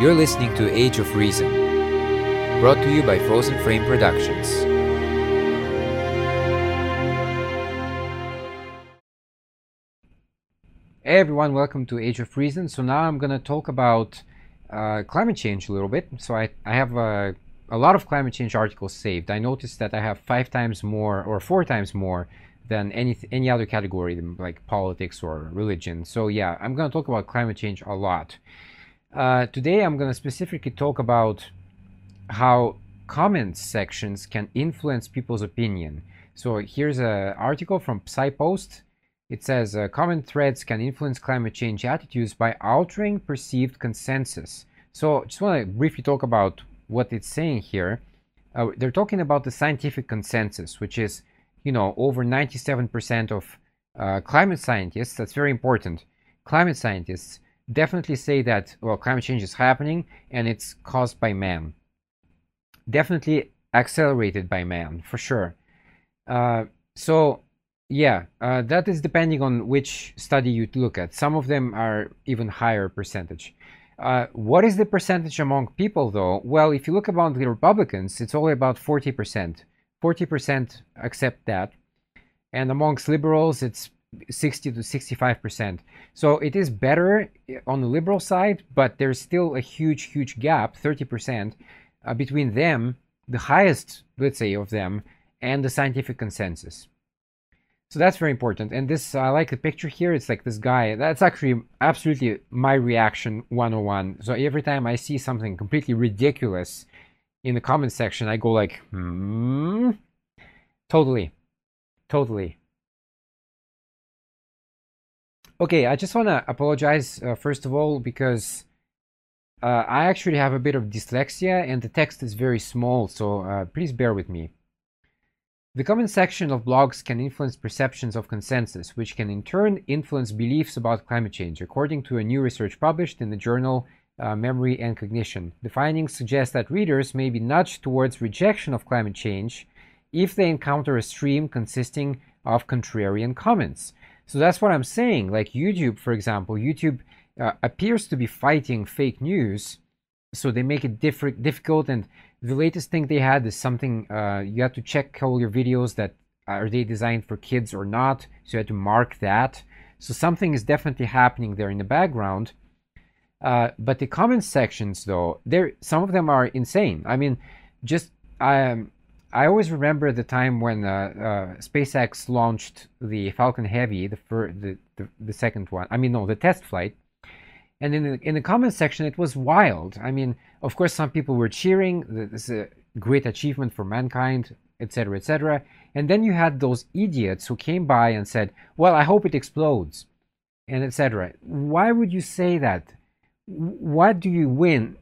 You're listening to Age of Reason, brought to you by Frozen Frame Productions. Hey everyone, welcome to Age of Reason. So now I'm going to talk about uh, climate change a little bit. So I, I have a, a lot of climate change articles saved. I noticed that I have five times more or four times more than any any other category like politics or religion. So yeah, I'm going to talk about climate change a lot. Uh, today I'm going to specifically talk about how comment sections can influence people's opinion. So here's an article from PsyPost. It says uh, comment threads can influence climate change attitudes by altering perceived consensus. So just want to briefly talk about what it's saying here. Uh, they're talking about the scientific consensus, which is, you know, over 97% of uh, climate scientists. That's very important. Climate scientists definitely say that well climate change is happening and it's caused by man. Definitely accelerated by man for sure. Uh, so yeah uh, that is depending on which study you look at. Some of them are even higher percentage. Uh, what is the percentage among people though? Well if you look about the republicans it's only about 40% 40% accept that. And amongst liberals it's 60 to 65 percent. So it is better on the liberal side but there's still a huge huge gap 30 percent uh, between them the highest let's say of them and the scientific consensus. So that's very important. And this i like the picture here. It's like this guy that's actually absolutely my reaction 101 so every time i see something completely ridiculous in the comment section i go like hmm? Totally. Totally Okay, I just want to apologize uh, first of all because uh, I actually have a bit of dyslexia and the text is very small, so uh, please bear with me. The comment section of blogs can influence perceptions of consensus, which can in turn influence beliefs about climate change, according to a new research published in the journal uh, Memory and Cognition. The findings suggest that readers may be nudged towards rejection of climate change if they encounter a stream consisting of contrarian comments. So that's what I'm saying. Like YouTube, for example, YouTube uh, appears to be fighting fake news, so they make it diff- difficult. And the latest thing they had is something uh, you have to check all your videos that are they designed for kids or not. So you have to mark that. So something is definitely happening there in the background. Uh, but the comment sections, though, there some of them are insane. I mean, just I um, I always remember the time when uh, uh, SpaceX launched the Falcon Heavy, the, fir- the, the, the second one. I mean, no, the test flight. And in the in the comment section, it was wild. I mean, of course, some people were cheering. This is a great achievement for mankind, etc., etc. And then you had those idiots who came by and said, "Well, I hope it explodes," and etc. Why would you say that? What do you win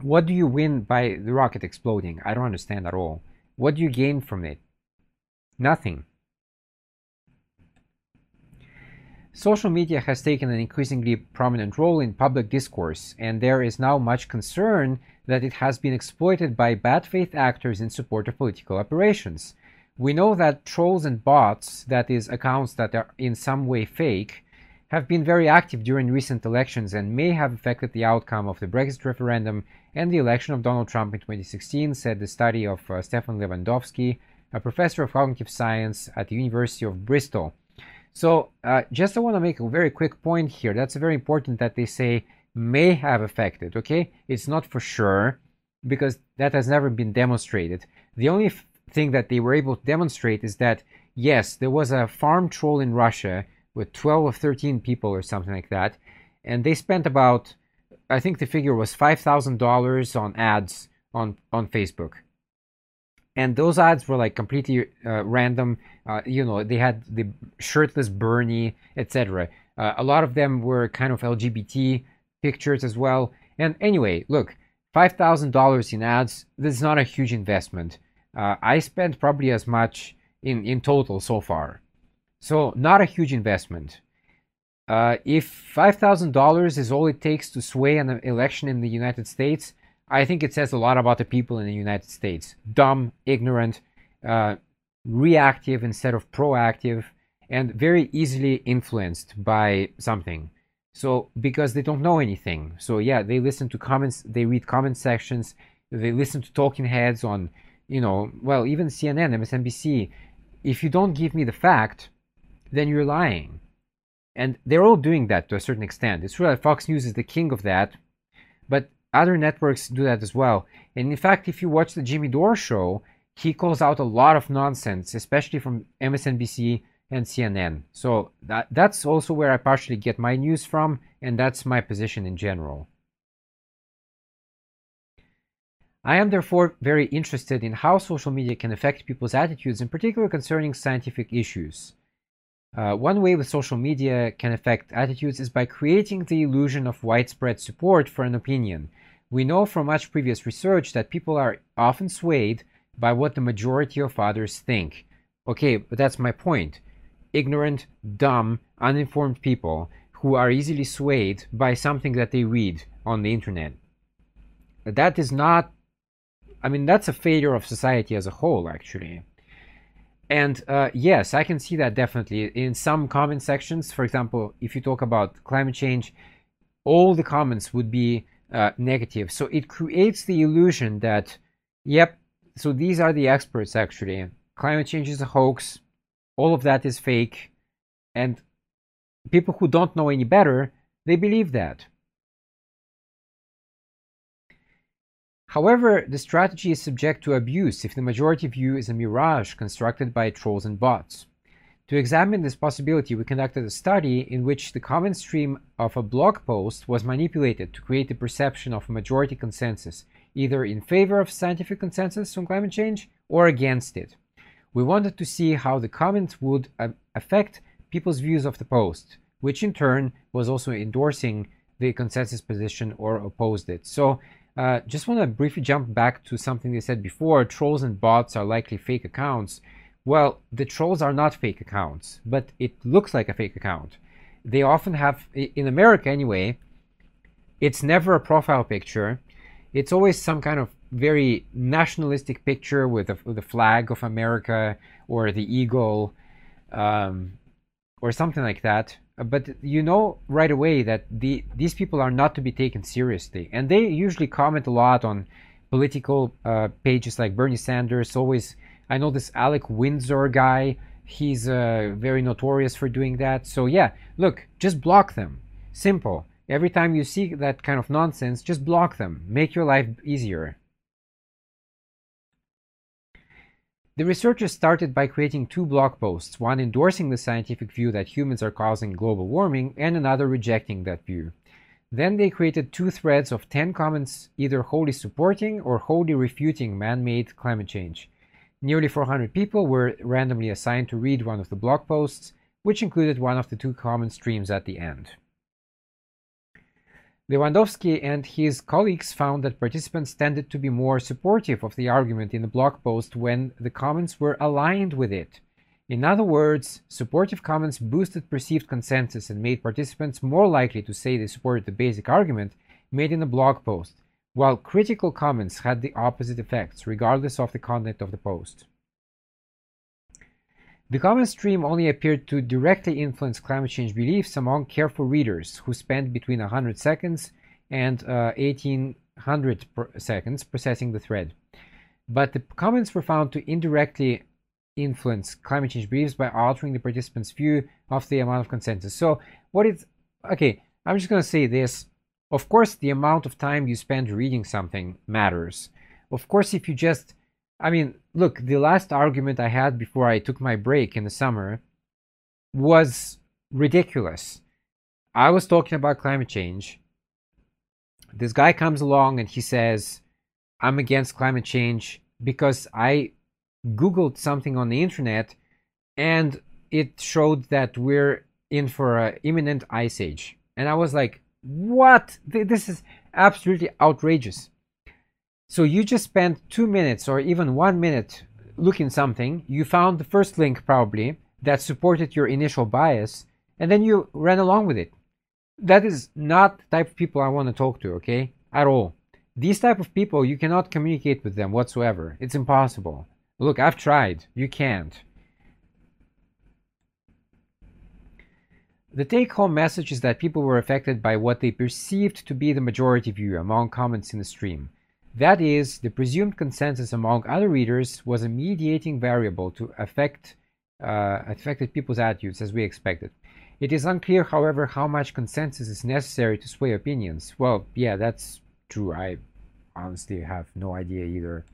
what do you win by the rocket exploding? I don't understand at all. What do you gain from it? Nothing. Social media has taken an increasingly prominent role in public discourse, and there is now much concern that it has been exploited by bad faith actors in support of political operations. We know that trolls and bots, that is, accounts that are in some way fake, have been very active during recent elections and may have affected the outcome of the Brexit referendum and the election of Donald Trump in 2016, said the study of uh, Stephan Lewandowsky, a professor of cognitive science at the University of Bristol. So, uh, just I want to make a very quick point here. That's very important that they say may have affected, okay? It's not for sure because that has never been demonstrated. The only thing that they were able to demonstrate is that, yes, there was a farm troll in Russia with 12 or 13 people or something like that. And they spent about, I think the figure was $5,000 on ads on, on Facebook. And those ads were like completely uh, random. Uh, you know, they had the shirtless Bernie, etc. Uh, a lot of them were kind of LGBT pictures as well. And anyway, look, $5,000 in ads, this is not a huge investment. Uh, I spent probably as much in, in total so far. So not a huge investment. Uh, if $5,000 is all it takes to sway an election in the United States, I think it says a lot about the people in the United States. Dumb, ignorant, uh, reactive instead of proactive, and very easily influenced by something. So because they don't know anything. So yeah, they listen to comments, they read comment sections, they listen to talking heads on, you know, well, even CNN, MSNBC. If you don't give me the fact, then you're lying. And they're all doing that to a certain extent. It's true that Fox News is the king of that, but other networks do that as well. And in fact, if you watch the Jimmy Dore show, he calls out a lot of nonsense, especially from MSNBC and CNN. So that, that's also where I partially get my news from, and that's my position in general. I am therefore very interested in how social media can affect people's attitudes, in particular concerning scientific issues. Uh, one way with social media can affect attitudes is by creating the illusion of widespread support for an opinion. We know from much previous research that people are often swayed by what the majority of others think. Okay, but that's my point. Ignorant, dumb, uninformed people who are easily swayed by something that they read on the internet. That is not, I mean, that's a failure of society as a whole, actually. And uh, yes, I can see that definitely in some comment sections. For example, if you talk about climate change, all the comments would be uh, negative. So it creates the illusion that, yep, so these are the experts actually. Climate change is a hoax. All of that is fake. And people who don't know any better, they believe that. However, the strategy is subject to abuse if the majority view is a mirage constructed by trolls and bots. To examine this possibility, we conducted a study in which the comment stream of a blog post was manipulated to create the perception of a majority consensus, either in favor of scientific consensus on climate change or against it. We wanted to see how the comments would uh, affect people's views of the post, which in turn was also endorsing the consensus position or opposed it. So uh, just want to briefly jump back to something they said before. Trolls and bots are likely fake accounts. Well, the trolls are not fake accounts, but it looks like a fake account. They often have, in America anyway, it's never a profile picture. It's always some kind of very nationalistic picture with the, with a flag of America or the eagle um, or something like that. But you know right away that the these people are not to be taken seriously, and they usually comment a lot on political uh, pages like Bernie Sanders. Always, I know this Alec Windsor guy. He's uh, very notorious for doing that. So yeah, look, just block them. Simple. Every time you see that kind of nonsense, just block them. Make your life easier. The researchers started by creating two blog posts, one endorsing the scientific view that humans are causing global warming and another rejecting that view. Then they created two threads of 10 comments either wholly supporting or wholly refuting man-made climate change. Nearly 400 people were randomly assigned to read one of the blog posts, which included one of the two comment streams at the end. Lewandowsky and his colleagues found that participants tended to be more supportive of the argument in the blog post when the comments were aligned with it. In other words, supportive comments boosted perceived consensus and made participants more likely to say they supported the basic argument made in a blog post, while critical comments had the opposite effects, regardless of the content of the post. The comment stream only appeared to directly influence climate change beliefs among careful readers who spent between 100 seconds and uh, 1800 seconds processing the thread. But the comments were found to indirectly influence climate change beliefs by altering the participants' view of the amount of consensus. So, what is okay? I'm just going to say this. Of course, the amount of time you spend reading something matters. Of course, if you just I mean, look, the last argument I had before I took my break in the summer was ridiculous. I was talking about climate change. This guy comes along and he says, I'm against climate change because I Googled something on the internet and it showed that we're in for an imminent ice age. And I was like, what? This is absolutely outrageous. So you just spent two minutes or even one minute looking something, you found the first link probably that supported your initial bias, and then you ran along with it. That is not the type of people I want to talk to, okay? At all. These type of people, you cannot communicate with them whatsoever. It's impossible. Look, I've tried. You can't. The take-home message is that people were affected by what they perceived to be the majority view among comments in the stream. That is, the presumed consensus among other readers was a mediating variable to affect uh, affected people's attitudes as we expected. It is unclear, however, how much consensus is necessary to sway opinions. Well, yeah, that's true. I honestly have no idea either.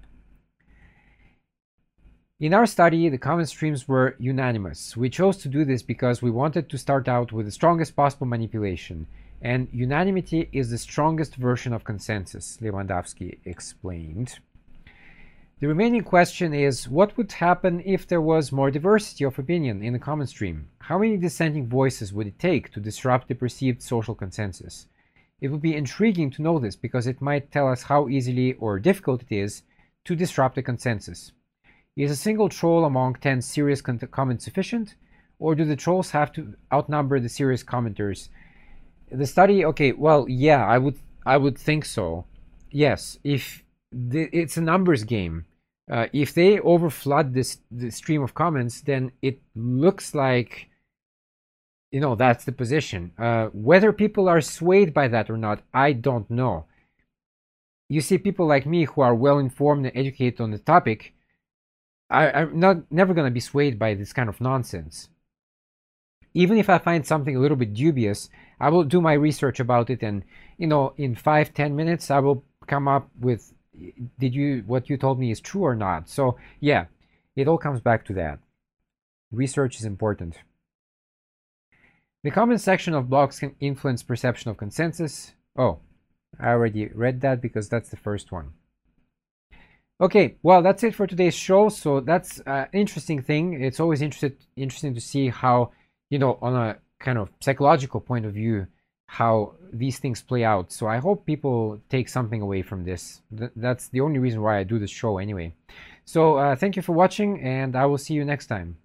In our study, the comment streams were unanimous. We chose to do this because we wanted to start out with the strongest possible manipulation, and unanimity is the strongest version of consensus, Lewandowsky explained. The remaining question is, what would happen if there was more diversity of opinion in the comment stream? How many dissenting voices would it take to disrupt the perceived social consensus? It would be intriguing to know this because it might tell us how easily or difficult it is to disrupt a consensus. Is a single troll among 10 serious comments sufficient? Or do the trolls have to outnumber the serious commenters? The study, okay, well, yeah, I would, I would think so. Yes, if the, it's a numbers game. Uh, if they overflood this the stream of comments, then it looks like you know that's the position. Uh, whether people are swayed by that or not, I don't know. You see, people like me who are well informed and educated on the topic, I, am not never gonna be swayed by this kind of nonsense. Even if I find something a little bit dubious, I will do my research about it, and you know, in five ten minutes, I will come up with did you what you told me is true or not. So yeah it all comes back to that. Research is important. The comment section of blogs can influence perception of consensus. Oh i already read that because that's the first one. Okay well that's it for today's show. So that's an interesting thing. It's always interested interesting to see how you know on a kind of psychological point of view how these things play out. So I hope people take something away from this. Th that's the only reason why I do this show anyway. So uh, thank you for watching and I will see you next time.